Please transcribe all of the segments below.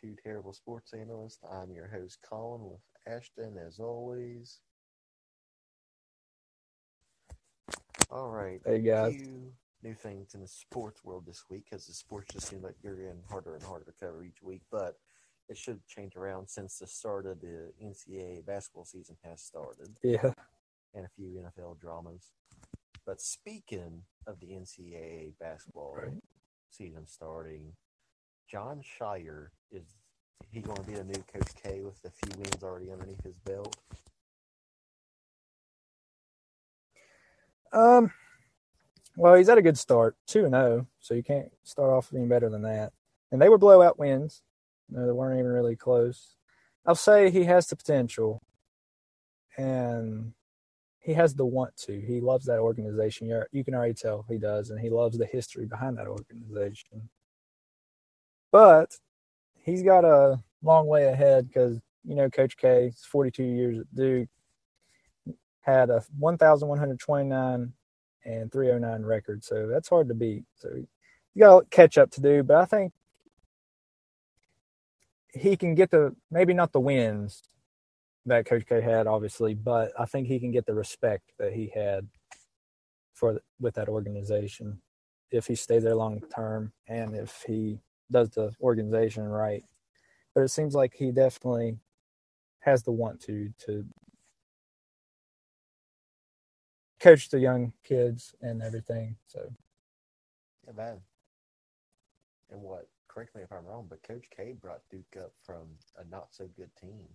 Two Terrible Sports Analysts. I'm your host, Colin, with Ashton, as always. All right. Hey, guys. A few new things in the sports world this week because the sports just seem like you're getting harder and harder to cover each week, but it should change around since the start of the NCAA basketball season has started Yeah. and a few NFL dramas. But speaking of the NCAA basketball Right. season starting, Jon Scheyer is he going to be the new Coach K with a few wins already underneath his belt? Um. Well, he's at a good start, two and zero, so you can't start off any better than that. And they were blowout wins; no, they weren't even really close. I'll say he has the potential, and he has the want to. He loves that organization. You're, you can already tell he does, and he loves the history behind that organization. But he's got a long way ahead because you know Coach K, 42 years at Duke, had a 1,129 and 309 record, so that's hard to beat. So you got catch up to do, but I think he can get the maybe not the wins that Coach K had, obviously, but I think he can get the respect that he had for with that organization if he stays there long term and if he does the organization right. But it seems like he definitely has the want to to coach the young kids and everything. So Yeah, man. And what? Correct me if I'm wrong, but Coach K brought Duke up from a not so good team.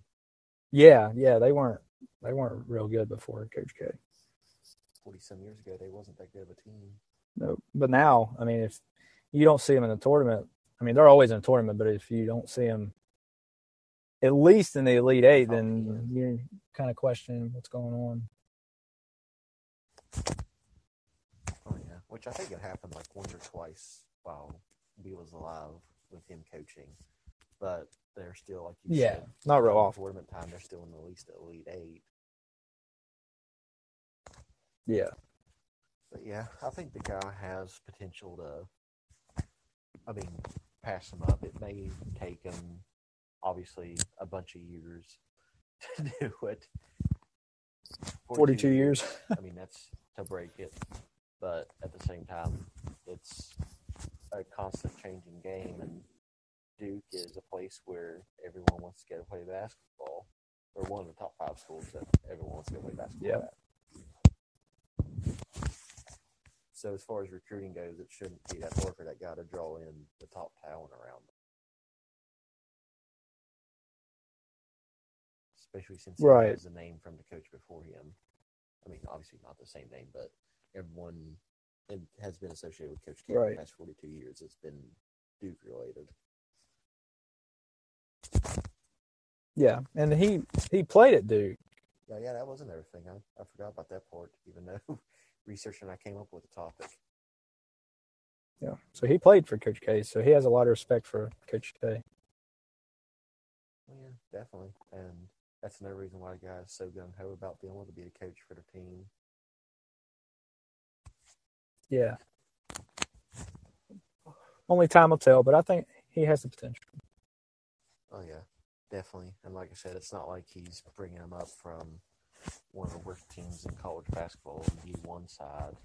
yeah, yeah, they weren't they weren't real good before Coach K. Forty some years ago, they wasn't that good of a team. No, but now, I mean, if you don't see them in the tournament, I mean, they're always in a tournament, but if you don't see them at least in the Elite Eight, then oh, you're kind of questioning what's going on. Oh yeah, which I think it happened like once or twice while we was alive with him coaching, but they're still like you Yeah, said, not real off. Tournament time, they're still in the least elite eight. Yeah, But yeah, I think the guy has potential to. I mean, pass them up. It may take them, obviously, a bunch of years to do it. 42 years. I mean, that's to break it, but at the same time, it's a constant changing game, and Duke is a place where everyone wants to go to play basketball. Or one of the top five schools that everyone wants to go play basketball at. So as far as recruiting goes, it shouldn't be that hard for that guy to draw in the top talent around. Especially since he Right. has the name from the coach before him. I mean, obviously not the same name, but everyone it has been associated with Coach K for Right. the past 42 years. It's been Duke related. yeah, and he he played at Duke. Yeah, yeah, that wasn't everything. I, I forgot about that part, even though researching I came up with the topic. Yeah, so he played for Coach K. So he has a lot of respect for Coach K. Yeah, definitely. And that's another reason why the guy is so gung ho about being able to be a coach for the team. Yeah. Only time will tell, but I think he has the potential. Oh yeah, definitely. And like I said, it's not like he's bringing them up from one of the worst teams in college basketball, the one side.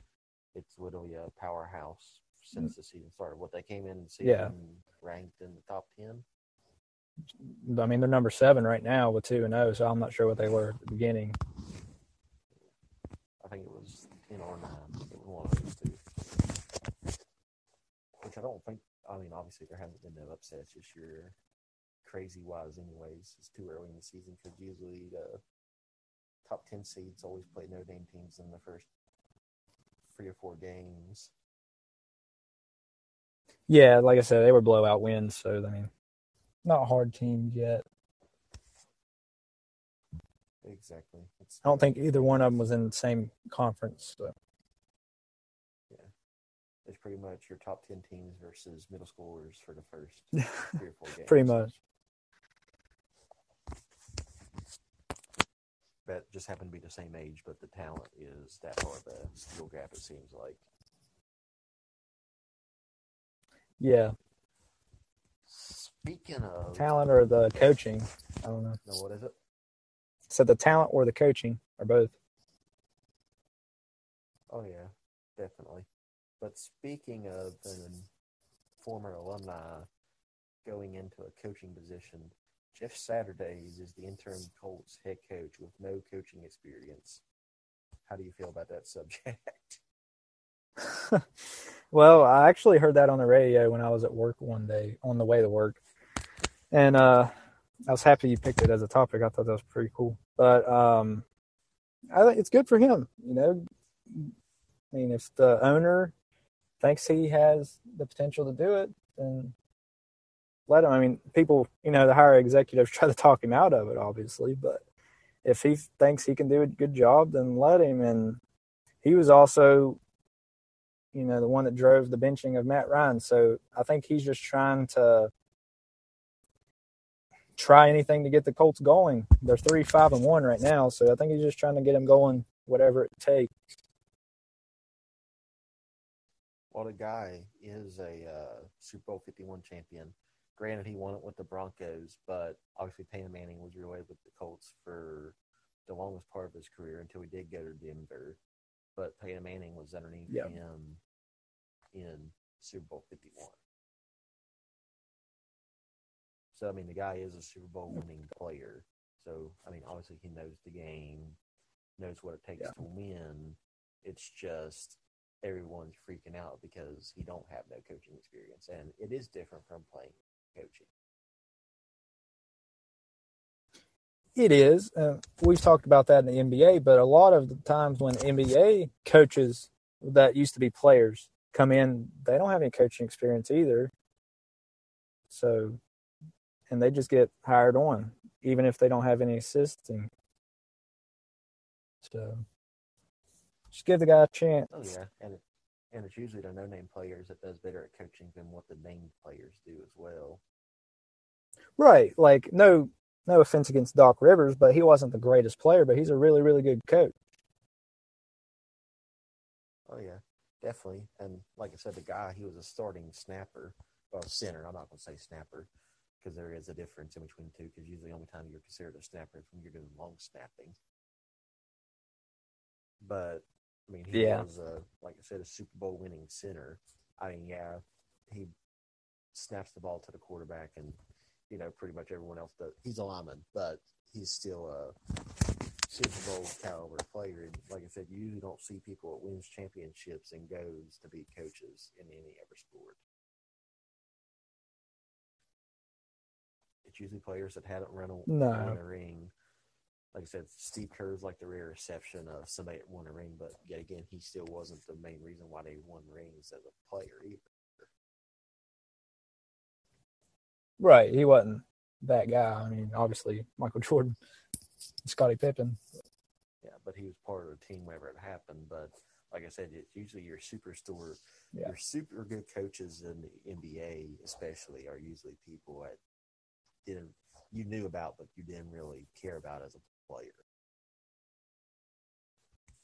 It's literally a powerhouse since the season started. What they came in the season Yeah. ranked in the top ten. I mean, they're number seven right now with two and zero, so I'm not sure what they were at the beginning. I think it was ten or nine. It was one of those two. Which I don't think. I mean, obviously there hasn't been no upsets this year, crazy wise. Anyways, it's too early in the season because usually uh, the top ten seeds always play no name teams in the first three or four games. Yeah, like I said, they were blowout wins, so I mean, not hard teams yet. Exactly. It's, I don't think either one of them was in the same conference. So. Yeah, it's pretty much your top ten teams versus middle schoolers for the first three or four games. Pretty much. That just happen to be the same age, but the talent is that far of a skill gap. It seems like. Yeah. Speaking of talent or the coaching. I don't know. no, what is it? So the talent or the coaching or both. Oh yeah, definitely. But speaking of an former alumni going into a coaching position, Jeff Saturdays is the interim Colts head coach with no coaching experience. How do you feel about that subject? well, I actually heard that on the radio when I was at work one day on the way to work. And uh I was happy you picked it as a topic. I thought that was pretty cool. But um I think it's good for him, you know. I mean, if the owner thinks he has the potential to do it, then let him. I mean, people, you know, the higher executives try to talk him out of it, obviously, but if he thinks he can do a good job, then let him. And he was also, you know, the one that drove the benching of Matt Ryan. So I think he's just trying to try anything to get the Colts going. They're three, five, and one right now. So I think he's just trying to get them going, whatever it takes. Well, the guy is a uh, Super Bowl 51 champion. Granted, he won it with the Broncos, but obviously Peyton Manning was really with the Colts for the longest part of his career until he did go to Denver. But Peyton Manning was underneath Yeah. him in Super Bowl 51. So, I mean, the guy is a Super Bowl winning player. So, I mean, obviously he knows the game, knows what it takes Yeah. to win. It's just everyone's freaking out because he don't have no coaching experience, and it is different from playing coaching. It is. Uh, we've talked about that in the NBA, but a lot of the times when NBA coaches that used to be players come in, they don't have any coaching experience either. So, and they just get hired on, even if they don't have any assisting. So, just give the guy a chance. Oh yeah, and and it's usually the no-name players that does better at coaching than what the named players do as well. Right. Like, no, no offense against Doc Rivers, but he wasn't the greatest player, but he's a really, really good coach. Oh yeah, definitely. And like I said, the guy he was a starting snapper, well center. I'm not going to say snapper because there is a difference in between the two. Because usually, the only time you're considered a snapper is when you're doing long snapping. But I mean, he Yeah. was a like I said, a Super Bowl winning center. I mean, yeah, he snaps the ball to the quarterback, and you know, pretty much everyone else does. He's a lineman, but he's still a Super Bowl caliber player. And like I said, you usually don't see people that wins championships and goes to be coaches in any other sport. It's usually players that haven't run a, No. won a ring. Like I said, Steve Kerr's like the rare exception of somebody that won a ring, but yet again, he still wasn't the main reason why they won rings as a player either. Right. He wasn't that guy. I mean, obviously, Michael Jordan, Scottie Pippen. Yeah, but he was part of the team whenever it happened. But like I said, it's usually your superstore, Yeah. your super good coaches in the NBA, especially, are usually people that didn't you knew about, but you didn't really care about as a player.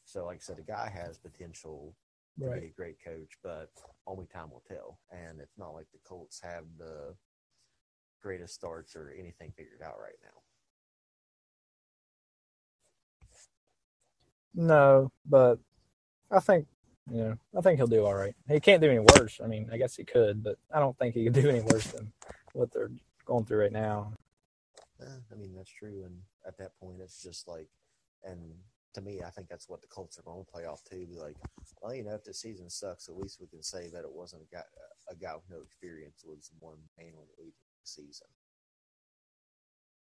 So, like I said, the guy has potential to Right. be a great coach, but only time will tell. And it's not like the Colts have the greatest starts or anything figured out right now. No, but I think, you know, I think he'll do all right. He can't do any worse. I mean, I guess he could, but I don't think he could do any worse than what they're going through right now. Eh, I mean, that's true. And at that point, it's just like, and to me, I think that's what the Colts are going to play off too. Be like, well, you know, if the season sucks, at least we can say that it wasn't a guy, a guy with no experience was the one mainly leading the season.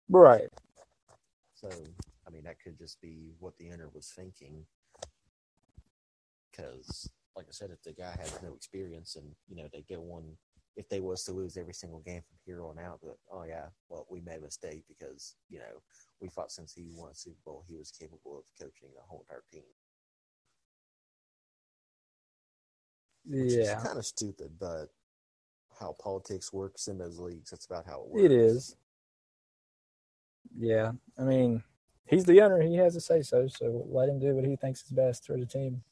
Right. So, I mean, that could just be what the owner was thinking. Because, like I said, if the guy has no experience and, you know, they get on, if they was to lose every single game from here on out, but, oh, yeah, well, we made a mistake because, you know, we thought since he won a Super Bowl, he was capable of coaching a whole entire team. Which Yeah. is kind of stupid, but how politics works in those leagues, that's about how it works. It is. Yeah. I mean, he's the owner. He has a say so. So let him do what he thinks is best for the team.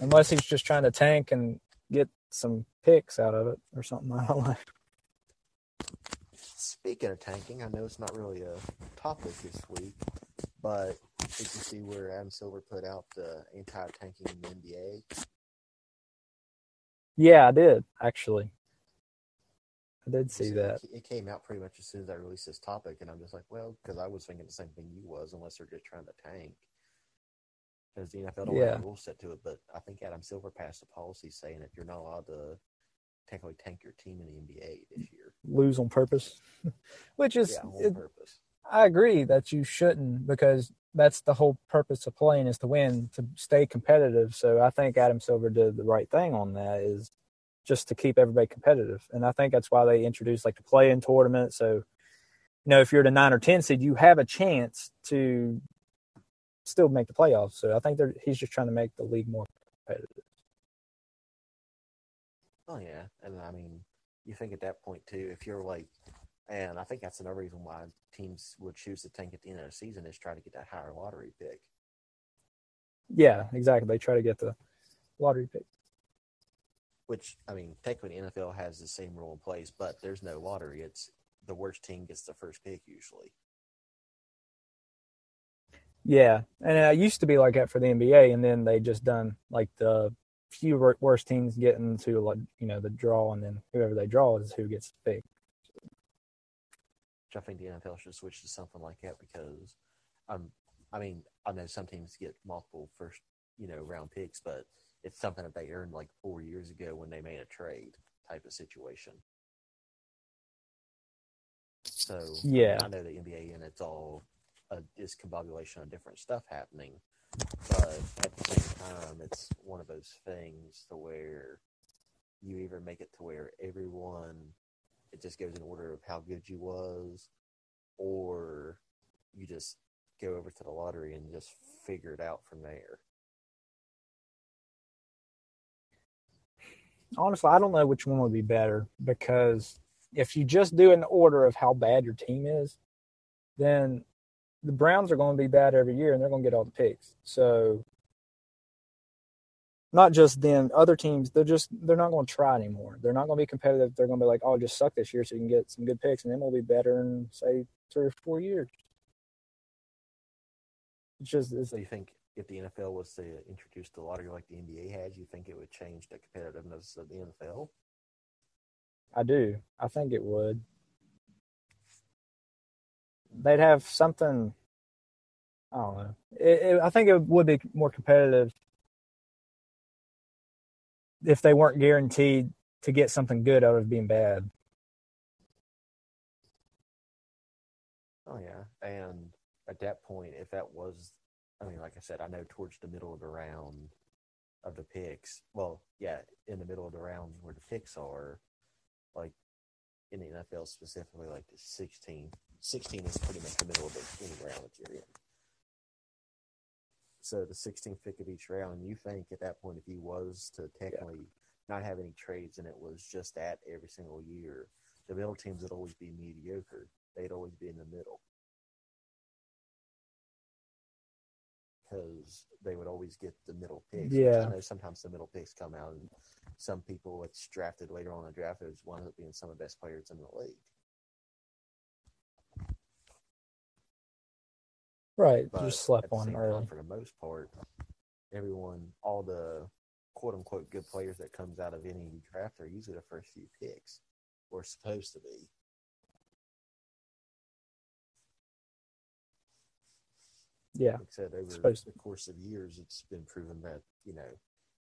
Unless he's just trying to tank and some picks out of it or something. I don't know. Speaking of tanking, I know it's not really a topic this week, but did you see where Adam Silver put out the anti-tanking in the NBA? Yeah, I did actually. I did see So that. It it came out pretty much as soon as I released this topic, and I'm just like, well, because I was thinking the same thing you was, unless they're just trying to tank. Because the NFL don't Yeah. have rules set to it, but I think Adam Silver passed a policy saying if you're not allowed to technically tank your team in the NBA this year, Lose on purpose, which is yeah, on it- purpose. I agree that you shouldn't because that's the whole purpose of playing is to win, to stay competitive. So I think Adam Silver did the right thing on that is just to keep everybody competitive. And I think that's why they introduced like the play in tournament. So, you know, if you're the nine or 10 seed, you have a chance to still make the playoffs. So I think they're, he's just trying to make the league more competitive. Oh yeah, and I mean, you think at that point too, if you're like, and I think that's another reason why teams would choose to tank at the end of the season is try to get that higher lottery pick. Yeah, exactly. They try to get the lottery pick. Which I mean, technically the NFL has the same rule in place, but there's no lottery. It's the worst team gets the first pick usually. Yeah, and it used to be like that for the NBA, and then they just done like the few worst teams getting to like you know the draw, and then whoever they draw is who gets the pick. Which I think the NFL should switch to something like that because, um, I mean, I know some teams get multiple first, you know, round picks, but it's something that they earned like four years ago when they made a trade type of situation. So Yeah. I know the NBA and it's all a discombobulation of different stuff happening, but at the same time, it's one of those things to where you either make it to where everyone it just goes in order of how good you was, or you just go over to the lottery and just figure it out from there. Honestly, I don't know which one would be better because if you just do an order of how bad your team is, then the Browns are going to be bad every year, and they're going to get all the picks. So. Not just them, other teams, they're just they're not going to try anymore. They're not going to be competitive. They're going to be like, "Oh, just suck this year, so you can get some good picks, and then we'll be better in say three or four years." It's just it's So you think if the NFL was to introduce the lottery like the NBA has, you think it would change the competitiveness of the NFL? I do. I think it would. They'd have something. I don't know. It, it, I think it would be more competitive if they weren't guaranteed to get something good out of being bad. Oh yeah, and at that point, if that was, I mean, like I said, I know towards the middle of the round of the picks. Well, yeah, in the middle of the rounds where the picks are, like in the NFL specifically, like the 16. 16 is pretty much the middle of the any round that you're in. So the 16th pick of each round, you think at that point, if he was to technically not have any trades and it was just that every single year, the middle teams would always be mediocre. They'd always be in the middle. Because they would always get the middle picks. Yeah. I know sometimes the middle picks come out and some people it's drafted later on in the draft is one of being some of the best players in the league. Right. But just slept on early. time, for the most part, everyone, all the quote unquote good players that comes out of any draft are usually the first few picks, or supposed to be. Yeah. Like I said, over Supposed the course of years, it's been proven that, you know,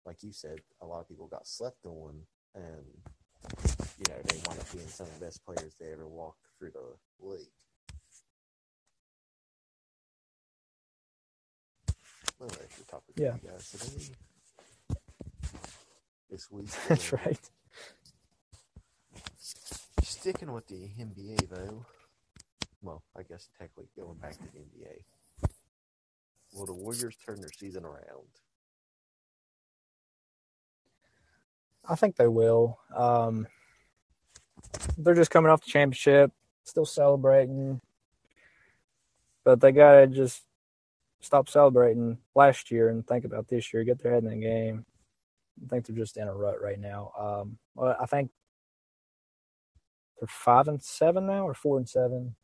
like you said, a lot of people got slept on and, you know, they wind up being some of the best players they ever walked through the league. Topic Yeah. guys today? This week. That's right. Sticking with the NBA though, well, I guess technically going back to the NBA. Will the Warriors turn their season around? I think they will. Um, they're just coming off the championship, still celebrating, but they gotta just stop celebrating last year and think about this year. Get their head in the game. I think they're just in a rut right now. Um, well, I think They're five and seven now, or four and seven.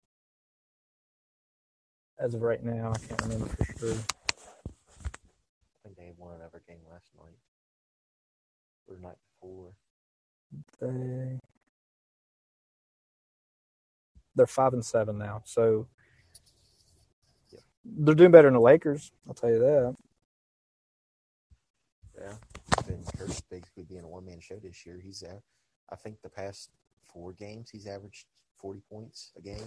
As of right now, I can't remember for sure. I think they won another game last night or the night before. They they're five and seven now, so. They're doing better than the Lakers. I'll tell you that. Yeah, Ben Kurtz basically being a one man show this year. He's at, I think the past four games he's averaged forty points a game.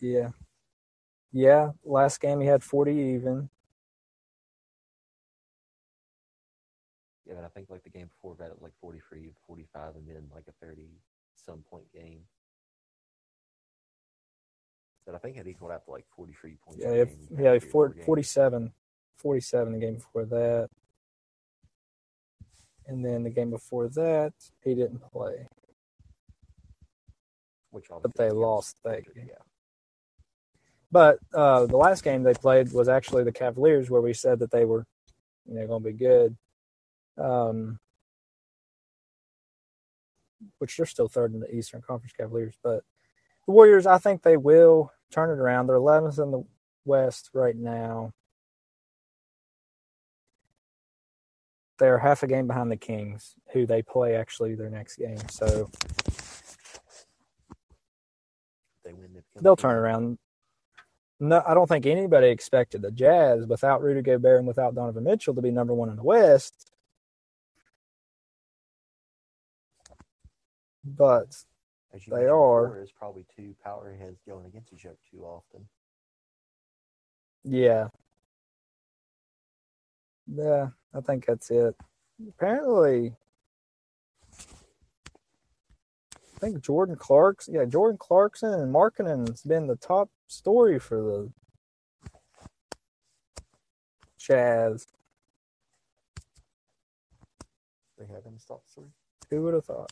Yeah, yeah. Last game he had forty even. Yeah, but I think like the game before that, like 43, 45, and then like a 30 some point game. But I think it equaled out to like 43 points. Yeah, had, game he four, four 47, 47 the game before that. And then the game before that, he didn't play. Which but they lost that Yeah. But uh, the last game they played was actually the Cavaliers, where we said that they were, you know, going to be good. Um, which they're still third in the Eastern Conference Cavaliers, but the Warriors, I think they will turn it around. They're 11th in the West right now. They're half a game behind the Kings, who they play actually their next game. So they win, they they'll turn around. No, I don't think anybody expected the Jazz without Rudy Gobert and without Donovan Mitchell to be number one in the West. But As you They are. before, There's probably two power heads going against each other too often. yeah, yeah, I think that's it. Apparently, I think Jordan Clark's yeah Jordan Clarkson and Markkanen's been the top story for the Jazz. They have him stop three. Who would have thought?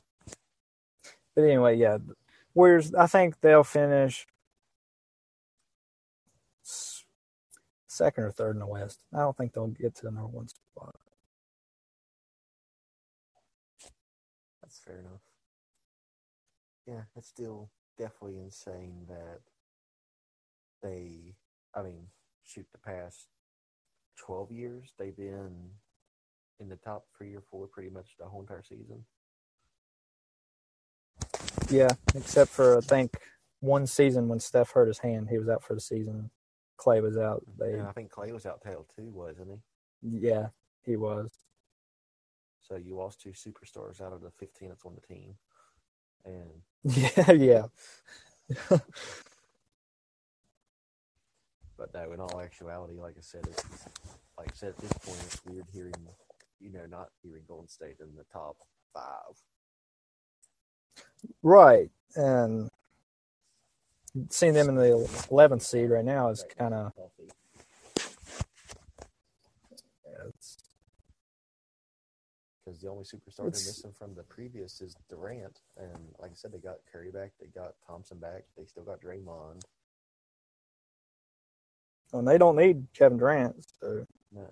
But anyway, yeah, Warriors. I think they'll finish second or third in the West. I don't think they'll get to the number one spot. That's fair enough. Yeah, it's still definitely insane that they, I mean, shoot, the past 12 years, they've been in the top three or four pretty much the whole entire season. Yeah, except for I think one season when Steph hurt his hand, he was out for the season. Clay was out. They, And I think Clay was out tail too, wasn't he? yeah, he was. So you lost two superstars out of the 15 that's on the team. And Yeah, yeah, But no, in all actuality, like I said, it's like I said at this point, it's weird hearing, you know, not hearing Golden State in the top five. Right. And seeing them in the 11th seed right now is kind of because the only superstar they're missing from the previous is Durant, and like I said, they got Curry back, they got Thompson back, they still got Draymond. and they don't need Kevin Durant. So No,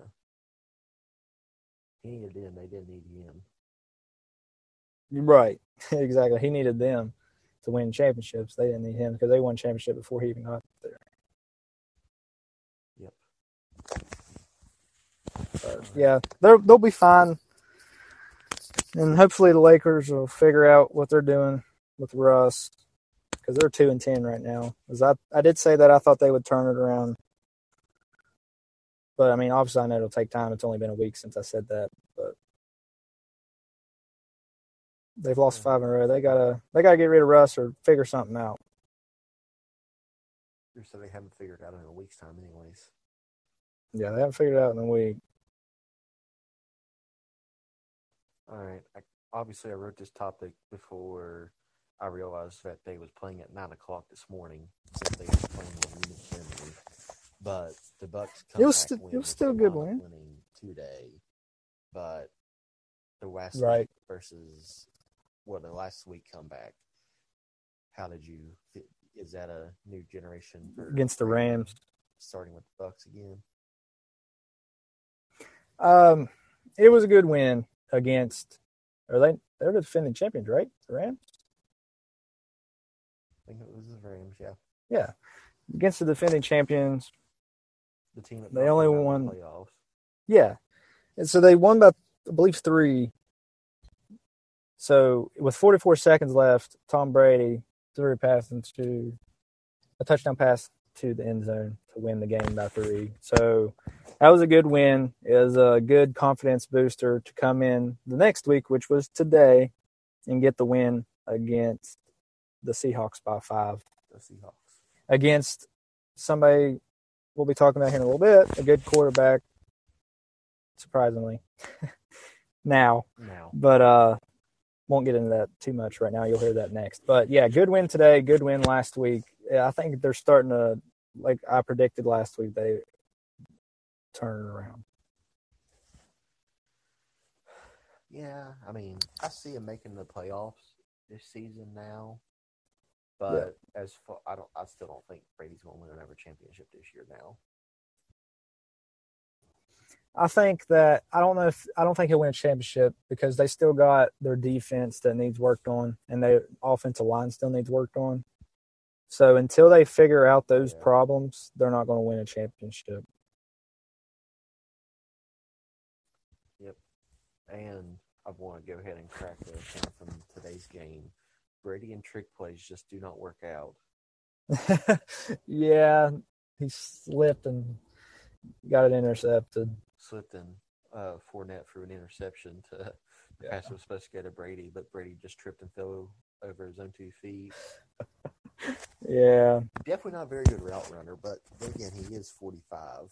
he needed them, they didn't need him. right, exactly. He needed them to win championships. They didn't need him because they won championship before he even got there. Yep. But yeah, they're they'll be fine, and hopefully the Lakers will figure out what they're doing with Russ because they're two and ten right now. As I I did say that I thought they would turn it around, but I mean obviously I know it'll take time. It's only been a week since I said that, but they've lost five in a row. They gotta they gotta get rid of Russ or figure something out. So they haven't figured it out in a week's time, anyways. Yeah, they haven't figured it out in a week. All right. I, obviously, I wrote this topic before I realized that they was playing at nine o'clock this morning. Since they were playing with But the Bucks. It was sti- it was still a good win. Winning today, but the West Right. versus well, the last week comeback. How did you? Is that a new generation Against the Rams. Starting with the Bucks again. Um, it was a good win against. Are they? They're the defending champions, right? The Rams. I think it was the Rams. Yeah, Yeah, against the defending champions. the team that They only them out of won- the playoffs. Yeah, and so they won by I believe three. So with 44 seconds left, Tom Brady threw a pass into a touchdown pass to the end zone to win the game by three. So that was a good win. It was a good confidence booster to come in the next week, which was today, and get the win against the Seahawks by five. The Seahawks. Against somebody we'll be talking about here in a little bit, a good quarterback, surprisingly. now, Now, but uh won't get into that too much right now. You'll hear that next. But yeah, good win today, good win last week. Yeah, I think they're starting to like I predicted last week they turn it around. yeah, I mean, I see them making the playoffs this season now. But as far, I don't, I still don't think Brady's going to win another championship this year. Now, I think that I don't know if I don't think he'll win a championship because they still got their defense that needs worked on and their offensive line still needs worked on. So until they figure out those Yeah. problems, they're not going to win a championship. Yep. And I want to go ahead and crack the account from today's game. Brady and trick plays just do not work out. yeah, he slipped and got it intercepted. Slipped in uh, Fournette threw an interception to Yeah. pass was supposed to go to Brady, but Brady just tripped and fell over his own two feet. Yeah, Definitely not a very good route runner, but again, he is 45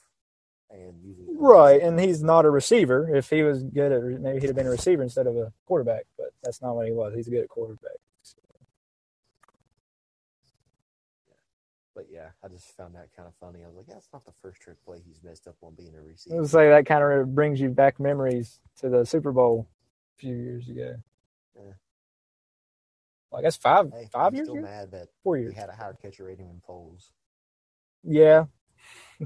and usually right. And he's not a receiver. If he was good at, maybe he'd have been a receiver instead of a quarterback. But that's not what he was. He's good at quarterback. But yeah, I just found that kind of funny. I was like, that's not the first trick play he's messed up on being a receiver. would say that kind of brings you back memories to the Super Bowl a few years ago. Yeah. Well, I guess five Hey, five I'm years still ago, mad that four he had a higher catcher rating than Foles. Yeah.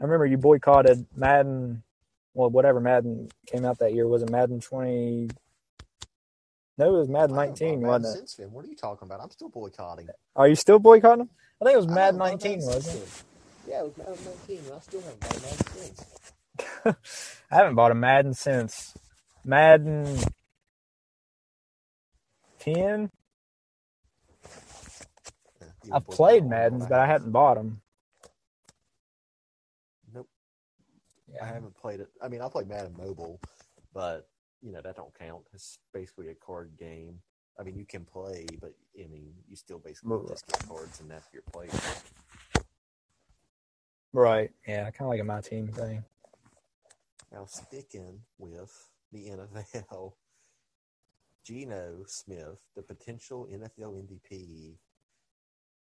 I remember you boycotted Madden. Well, whatever Madden came out that year was it Madden twenty? No, it was Madden I haven't nineteen, Madden wasn't it? Since then, what are you talking about? I'm still boycotting. Are you still boycotting? I think it was I Madden nineteen, wasn't it? Yeah, it was Madden 19, I still haven't bought a Madden since. I haven't bought a Madden since Madden ten. Yeah, I've played all Maddens, but I hadn't bought them. Nope, I haven't played it. I mean, I played Madden Mobile, but you know that don't count. It's basically a card game. I mean, you can play, but I mean, you still basically Right. just get cards, and that's your play. Right. Yeah, kind of like a my team thing. Now, sticking with the NFL, Geno Smith, the potential NFL MVP.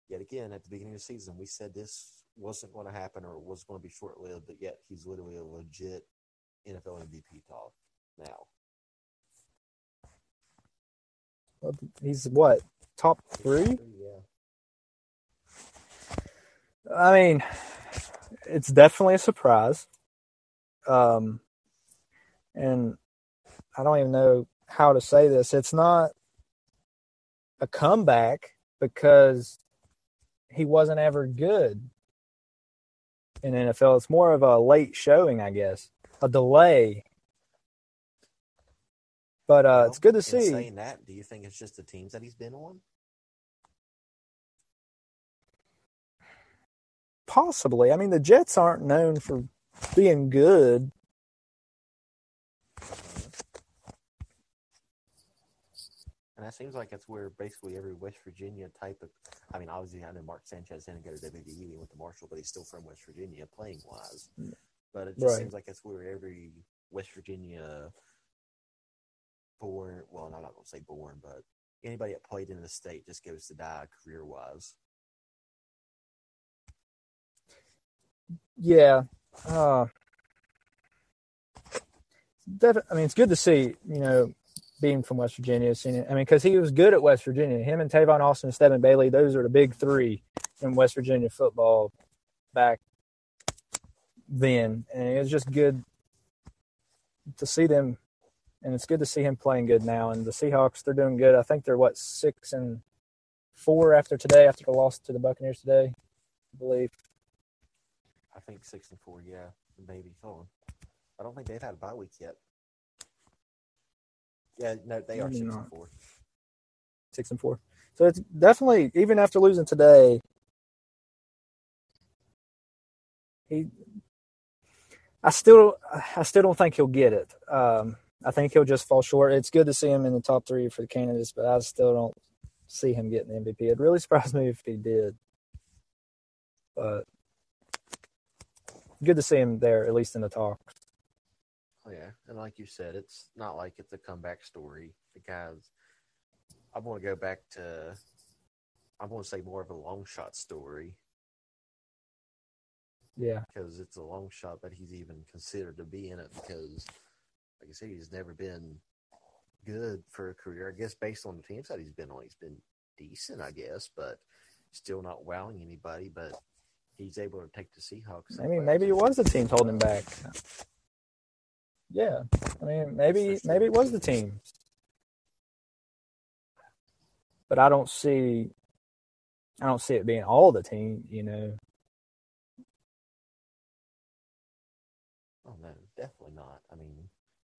Yet again, at the beginning of the season, we said this wasn't going to happen or was going to be short lived, but yet he's literally a legit NFL MVP talk now. He's what top three? Yeah. I mean, it's definitely a surprise. Um, and I don't even know how to say this. It's not a comeback because he wasn't ever good in NFL. It's more of a late showing, I guess, a delay. But uh, it's good to see. Saying that, do you think it's just the teams that he's been on? Possibly. I mean, the Jets aren't known for being good. And that seems like that's where basically every West Virginia type of. I mean, obviously, I know Mark Sanchez didn't go to WVU. He went to Marshall, but he's still from West Virginia playing wise. But it just Right. seems like that's where every West Virginia born, well, I'm not going to say born, but anybody that played in the state just goes to die career wise. Yeah. Uh, defi- I mean, it's good to see, you know, being from West Virginia, seeing it. I mean, because he was good at West Virginia. Him and Tavon Austin and Stedman Bailey, those are the big three in West Virginia football back then. And it was just good to see them. And it's good to see him playing good now. And the Seahawks, they're doing good. I think they're, what, six and four after today, after the loss to the Buccaneers today, I believe. I think six and four. Yeah, maybe. Hold on. I don't think they've had a bye week yet. Yeah, no, they are six not. and four. Six and four. So it's definitely even after losing today, he. I still, I still don't think he'll get it. Um, I think he'll just fall short. It's good to see him in the top three for the candidates, but I still don't see him getting the MVP. It'd really surprise me if he did. But good to see him there, at least in the talk. Oh yeah, and like you said, it's not like it's a comeback story. because I want to go back to, I want to say more of a long shot story Yeah, because it's a long shot that he's even considered to be in it because, like I said, he's never been good for a career. I guess based on the teams that he's been on, he's been decent, I guess, but still not wowing anybody. But he's able to take the Seahawks. I mean, maybe it was the team holding him back. Yeah, I mean maybe maybe it was the team, but I don't see, I don't see it being all the team. You know, Oh no, definitely not. I mean,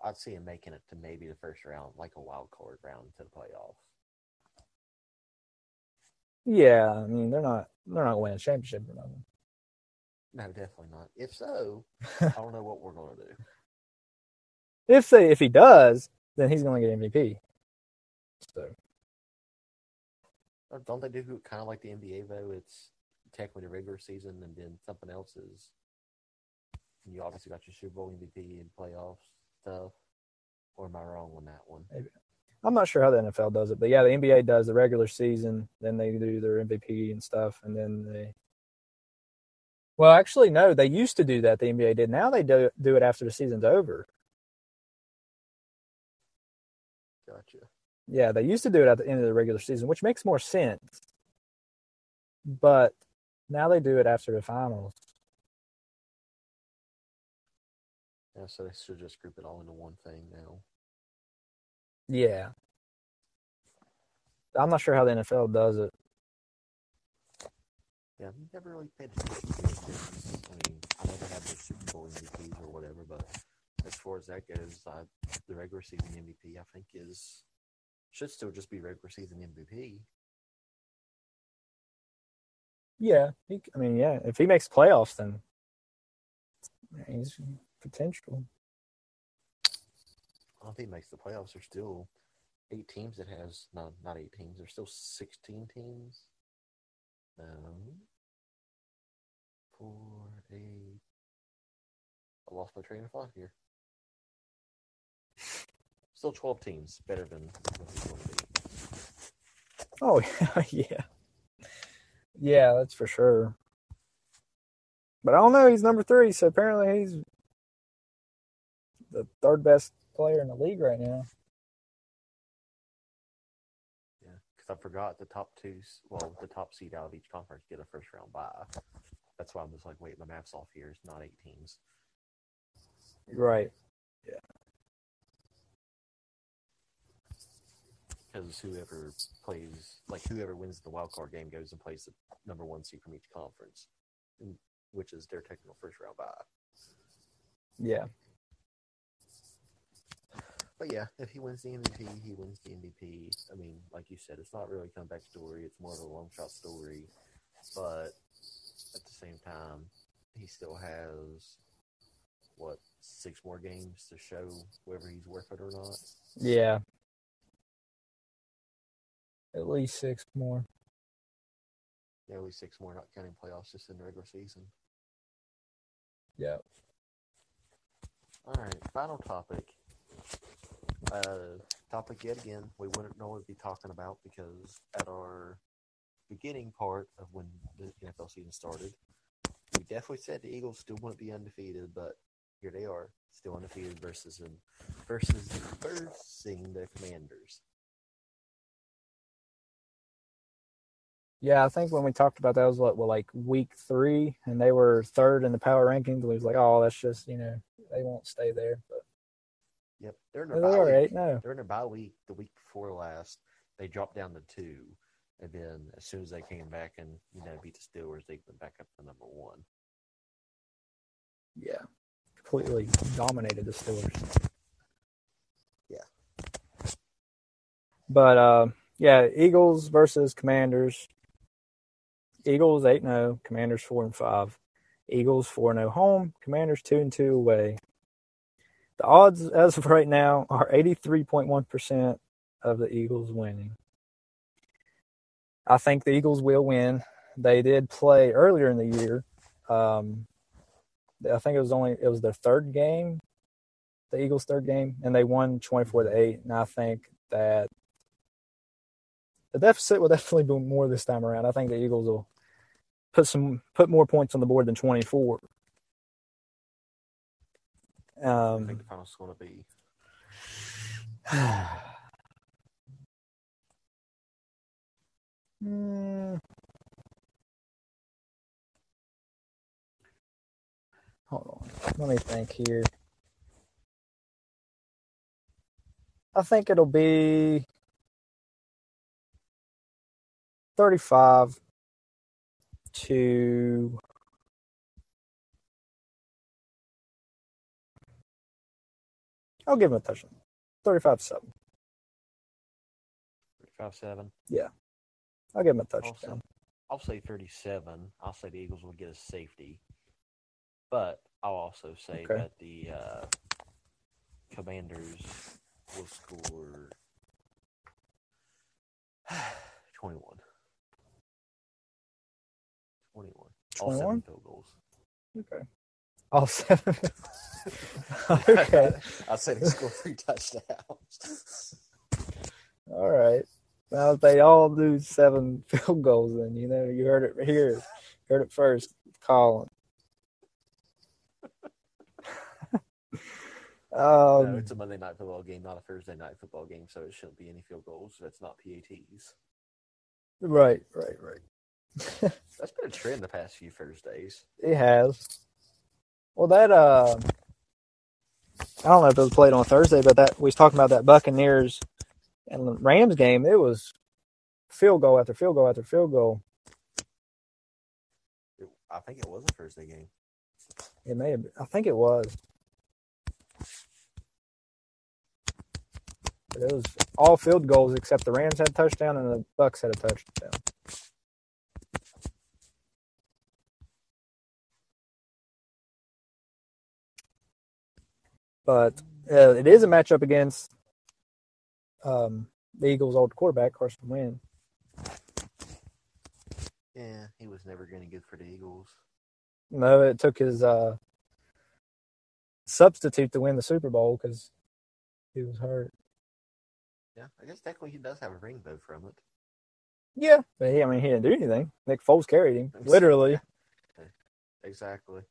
I'd see him making it to maybe the first round, like a wild card round to the playoffs. yeah. I mean they're not they're not winning a championship or nothing. No, definitely not. If so, I don't know what we're gonna do. If they if he does, then he's going to get MVP. So Don't they do kind of like the NBA though? It's technically the regular season, and then something else is. You obviously got your Super Bowl MVP and playoffs stuff. Or am I wrong on that one? I'm not sure how the NFL does it, but yeah, the NBA does the regular season, then they do their MVP and stuff, and then they. Well, actually, no. They used to do that. The NBA did. Now they do do it after the season's over. Gotcha. Yeah, they used to do it at the end of the regular season, which makes more sense. But now they do it after the finals. Yeah, so they should just group it all into one thing now. Yeah. I'm not sure how the NFL does it. Yeah, I've never really paid attention to. I mean, I never had the Super Bowl MVPs or whatever, but as far as that goes, I, the regular season MVP, I think, is should still just be regular season MVP. Yeah, he, I mean, yeah. If he makes playoffs, then he's potential. I don't think he makes the playoffs. There's still eight teams that has no, not eight teams. There's still sixteen teams. Um, four, eight. I lost my train of thought here. Still twelve teams, better than what he's going to be. Oh yeah, yeah, yeah. That's for sure. But I don't know. He's number three, so apparently he's the third best player in the league right now. Yeah, because I forgot the top two, well, the top seed out of each conference get a first round bye. That's why I'm just like, wait, my math's off here. It's not eight teams. Right. Yeah. Because whoever plays, like whoever wins the wild card game goes and plays the number one seed from each conference, which is their technical first round bye. Yeah. But yeah, if he wins the MVP, he wins the MVP. I mean, like you said, it's not really a comeback story. It's more of a long shot story. But at the same time, he still has what six more games to show whether he's worth it or not. Yeah. At least six more. Yeah, at least six more, not counting playoffs, just in the regular season. Yeah. All right, final topic. Uh, topic yet again. We wouldn't normally be talking about because at our beginning part of when the NFL season started, we definitely said the Eagles still wouldn't be undefeated, but here they are, still undefeated versus them, versus versing the Commanders. Yeah, I think when we talked about that was what, well, like week three, and they were third in the power rankings. We was like, oh, that's just you know they won't stay there, but Yep, they're in their bye are week. No, They're in their bye week the week before last. They dropped down to two, And then as soon as they came back and you know beat the Steelers, they went back up to number one. Yeah, completely dominated the Steelers. Yeah. But uh, yeah, Eagles versus Commanders. Eagles eight 0 Commanders four and five. Eagles four 0 home. Commanders two and two away. The odds as of right now are 83.1% of the Eagles winning. I think the Eagles will win. They did play earlier in the year. Um, I think it was only it was their third game, the Eagles' third game, and they won 24 to eight. And I think that the deficit will definitely be more this time around. I think the Eagles will put some put more points on the board than 24. Um, I think the panel's gonna be. Hmm. Hold on. Let me think here. I think it'll be 35 to I'll give him a touchdown. 35 7. five seven. Yeah. I'll give him a Also, touchdown. I'll say thirty-seven. I'll say the Eagles will get a safety, but I'll also say Okay. that the uh, Commanders will score twenty-one. Twenty-one. All seven field goals. Okay. All seven. okay. I'll say they score three touchdowns. All right. Well, they all do seven field goals, then you know you heard it here, heard it first, Colin. no, um, it's a Monday night football game, not a Thursday night football game, so it shouldn't be any field goals. That's not PATs. right, right, right. That's been a trend the past few Thursdays. It has. Well, that uh, I don't know if it was played on Thursday, but that we was talking about that Buccaneers and Rams game. It was field goal after field goal after field goal. I think it was a Thursday game. It may have. Been, I think it was. But it was all field goals except the Rams had a touchdown and the Bucks had a touchdown. But uh, it is a matchup against um, the Eagles' old quarterback Carson Wentz. Yeah, he was never going to good for the Eagles. No, it took his uh, substitute to win the Super Bowl because he was hurt. Yeah, I guess technically he does have a ring though from it. Yeah, but he, I mean, he didn't do anything. Nick Foles carried him, literally. Exactly.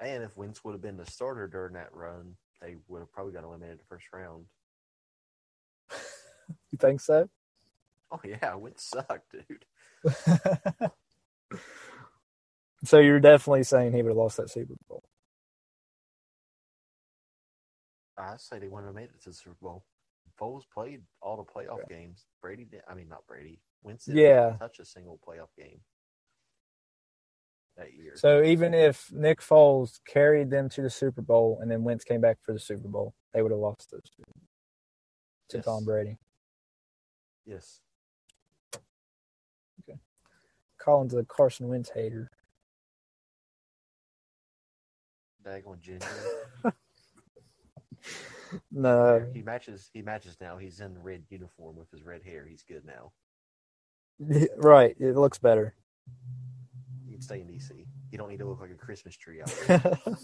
And if Wentz would have been the starter during that run, they would have probably got eliminated in the first round. You think so? Oh yeah, Wentz sucked, dude. so you're definitely saying he would have lost that Super Bowl. I say they wouldn't have made it to the Super Bowl. Foles played all the playoff games. Brady did. I mean, not Brady. Wentz didn't Yeah. touch a single playoff game that year. So even if Nick Foles carried them to the Super Bowl and then Wentz came back for the Super Bowl, they would have lost those two to Yes. Tom Brady. yes. Okay. Colin's a Carson Wentz hater. Daggone Ginger. No, he matches. He matches now. He's in red uniform with his red hair. He's good now. right. It looks better. Stay in DC. You don't need to look like a Christmas tree out there.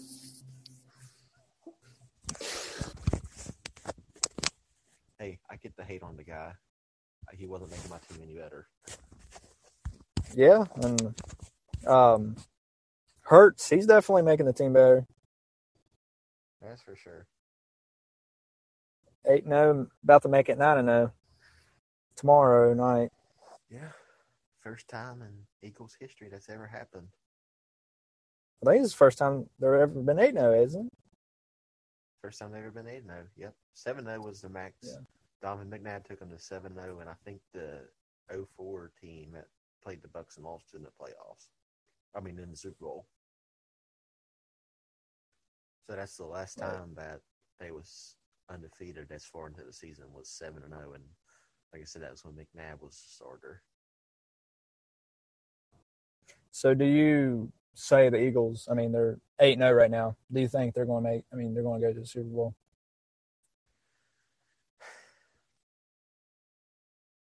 hey, I get the hate on the guy. He wasn't making my team any better. yeah, and um, Hurts, he's definitely making the team better. That's for sure. Eight zero, about to make it nine and zero tomorrow night. Yeah. First time in Eagles history that's ever happened. I think it's the first time there ever been eight zero, oh, isn't it? First time they've ever been 8 0. Yep. 7 0 was the max. Yeah. Donovan McNabb took them to 7 0, and I think the 04 team that played the Bucks and lost in the playoffs. I mean, in the Super Bowl. So that's the last Right. time that they was undefeated as far into the season was seven and zero, and like I said, that was when McNabb was the starter. So do you say the Eagles? I mean, they're eight zero oh right now. Do you think they're going to make? I mean, they're going to go to the Super Bowl.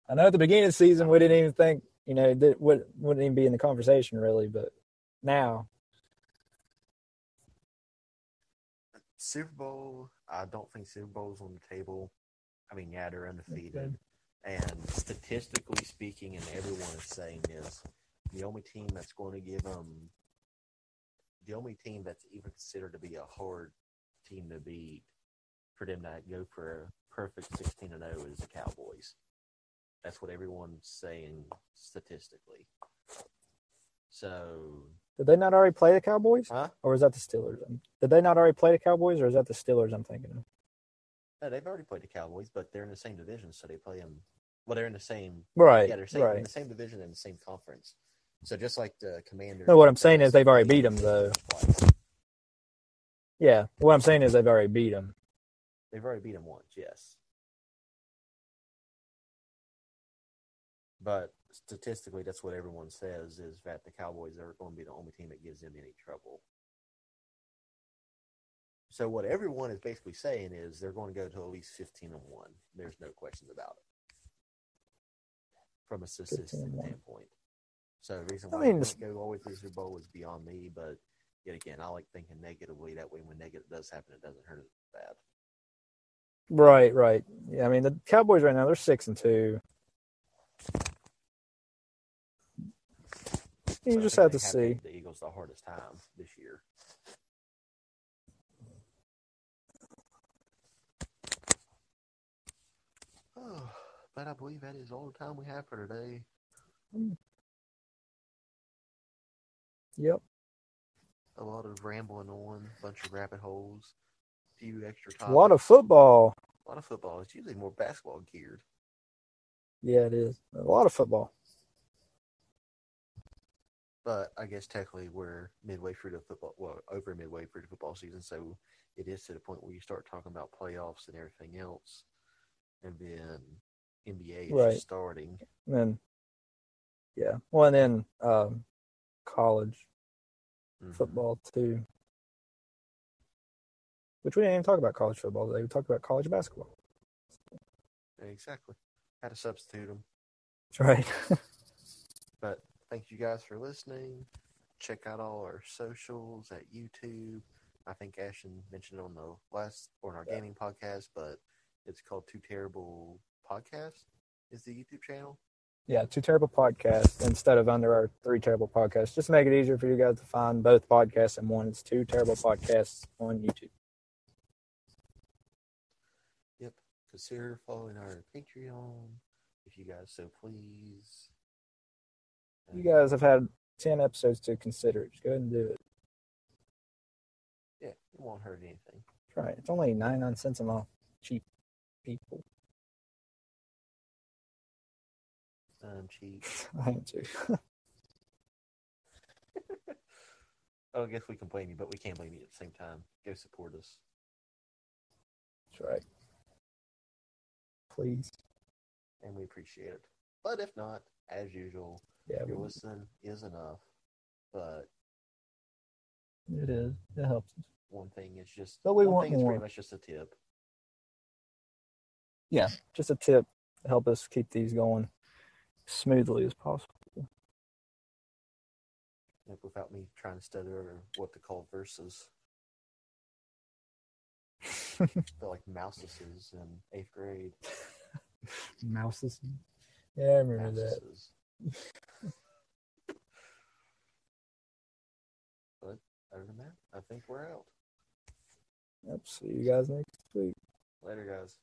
I know at the beginning of the season we didn't even think you know that would wouldn't even be in the conversation really, but now Super Bowl, I don't think Super Bowl's on the table. I mean, yeah, they're undefeated. And statistically speaking, and everyone is saying is the only team that's going to give them the only team that's even considered to be a hard team to beat for them to go for a perfect 16 and 0 is the Cowboys. That's what everyone's saying statistically. So, did they not already play the Cowboys, huh? or is that the Steelers? Did they not already play the Cowboys, or is that the Steelers? I'm thinking of. No, they've already played the Cowboys, but they're in the same division, so they play them. Well, they're in the same Right, Yeah, they're same, in the same division and the same conference. So just like the commander. No, what I'm saying is they've already beat 'em, though. Yeah, what I'm saying is they've already beat them. They've already beat them once, yes. But statistically, that's what everyone says is that the Cowboys are going to be the only team that gives them any trouble. So what everyone is basically saying is they're going to go to at least fifteen and one. There's no questions about it. From a statistic 15 standpoint. So the reason why mean, I this- can't go all the way through the Super Bowl is beyond me, but yet again, I like thinking negatively. That way, when negative does happen, it doesn't hurt as bad. Right, right. Yeah, I mean the Cowboys right now they're six and two. You So just have they to see. the Eagles the hardest time this year. Oh, but I believe that is all the time we have for today. Hmm. Yep. A lot of rambling on, a bunch of rabbit holes, a few extra times A lot of football. a lot of football. It's usually more basketball geared. Yeah, it is. A lot of football. But I guess technically we're midway through the football, well, over midway through the football season, so it is to the point where you start talking about playoffs and everything else, and then NBA is Right. just starting. And then yeah. Well and then um college Mhm. football too. Which we didn't even talk about college football today. We talked about college basketball. Exactly. Had to substitute them. That's right. But thank you guys for listening. Check out all our socials at YouTube. I think Ashton mentioned on the last or in our Yeah. gaming podcast, but it's called Two Terrible Podcast. Is the YouTube channel? Yeah, two terrible podcasts instead of under our three terrible podcasts. Just to make it easier for you guys to find both podcasts in one. It's two terrible podcasts on YouTube. Yep. Consider following our Patreon if you guys so please. You guys have had ten episodes to consider. Just go ahead and do it. Yeah, it won't hurt anything. That's right. It's only ninety nine cents a month. Cheap people. Um, cheap. I am too. Oh, I guess we can blame you, but we can't blame you at the same time. Go support us. That's right. Please. and we appreciate it. But if not, as usual, Yeah, your listen is enough. But it is. It helps us. one thing is just But we one want thing is more. pretty much just a tip. Yeah, just a tip help us keep these going smoothly as possible. Like without me trying to stutter over what to call verses. They're like mouseses in eighth grade. Mouses. Yeah, I remember that. But other than that, I think we're out. Yep. See you guys next week. Later, guys.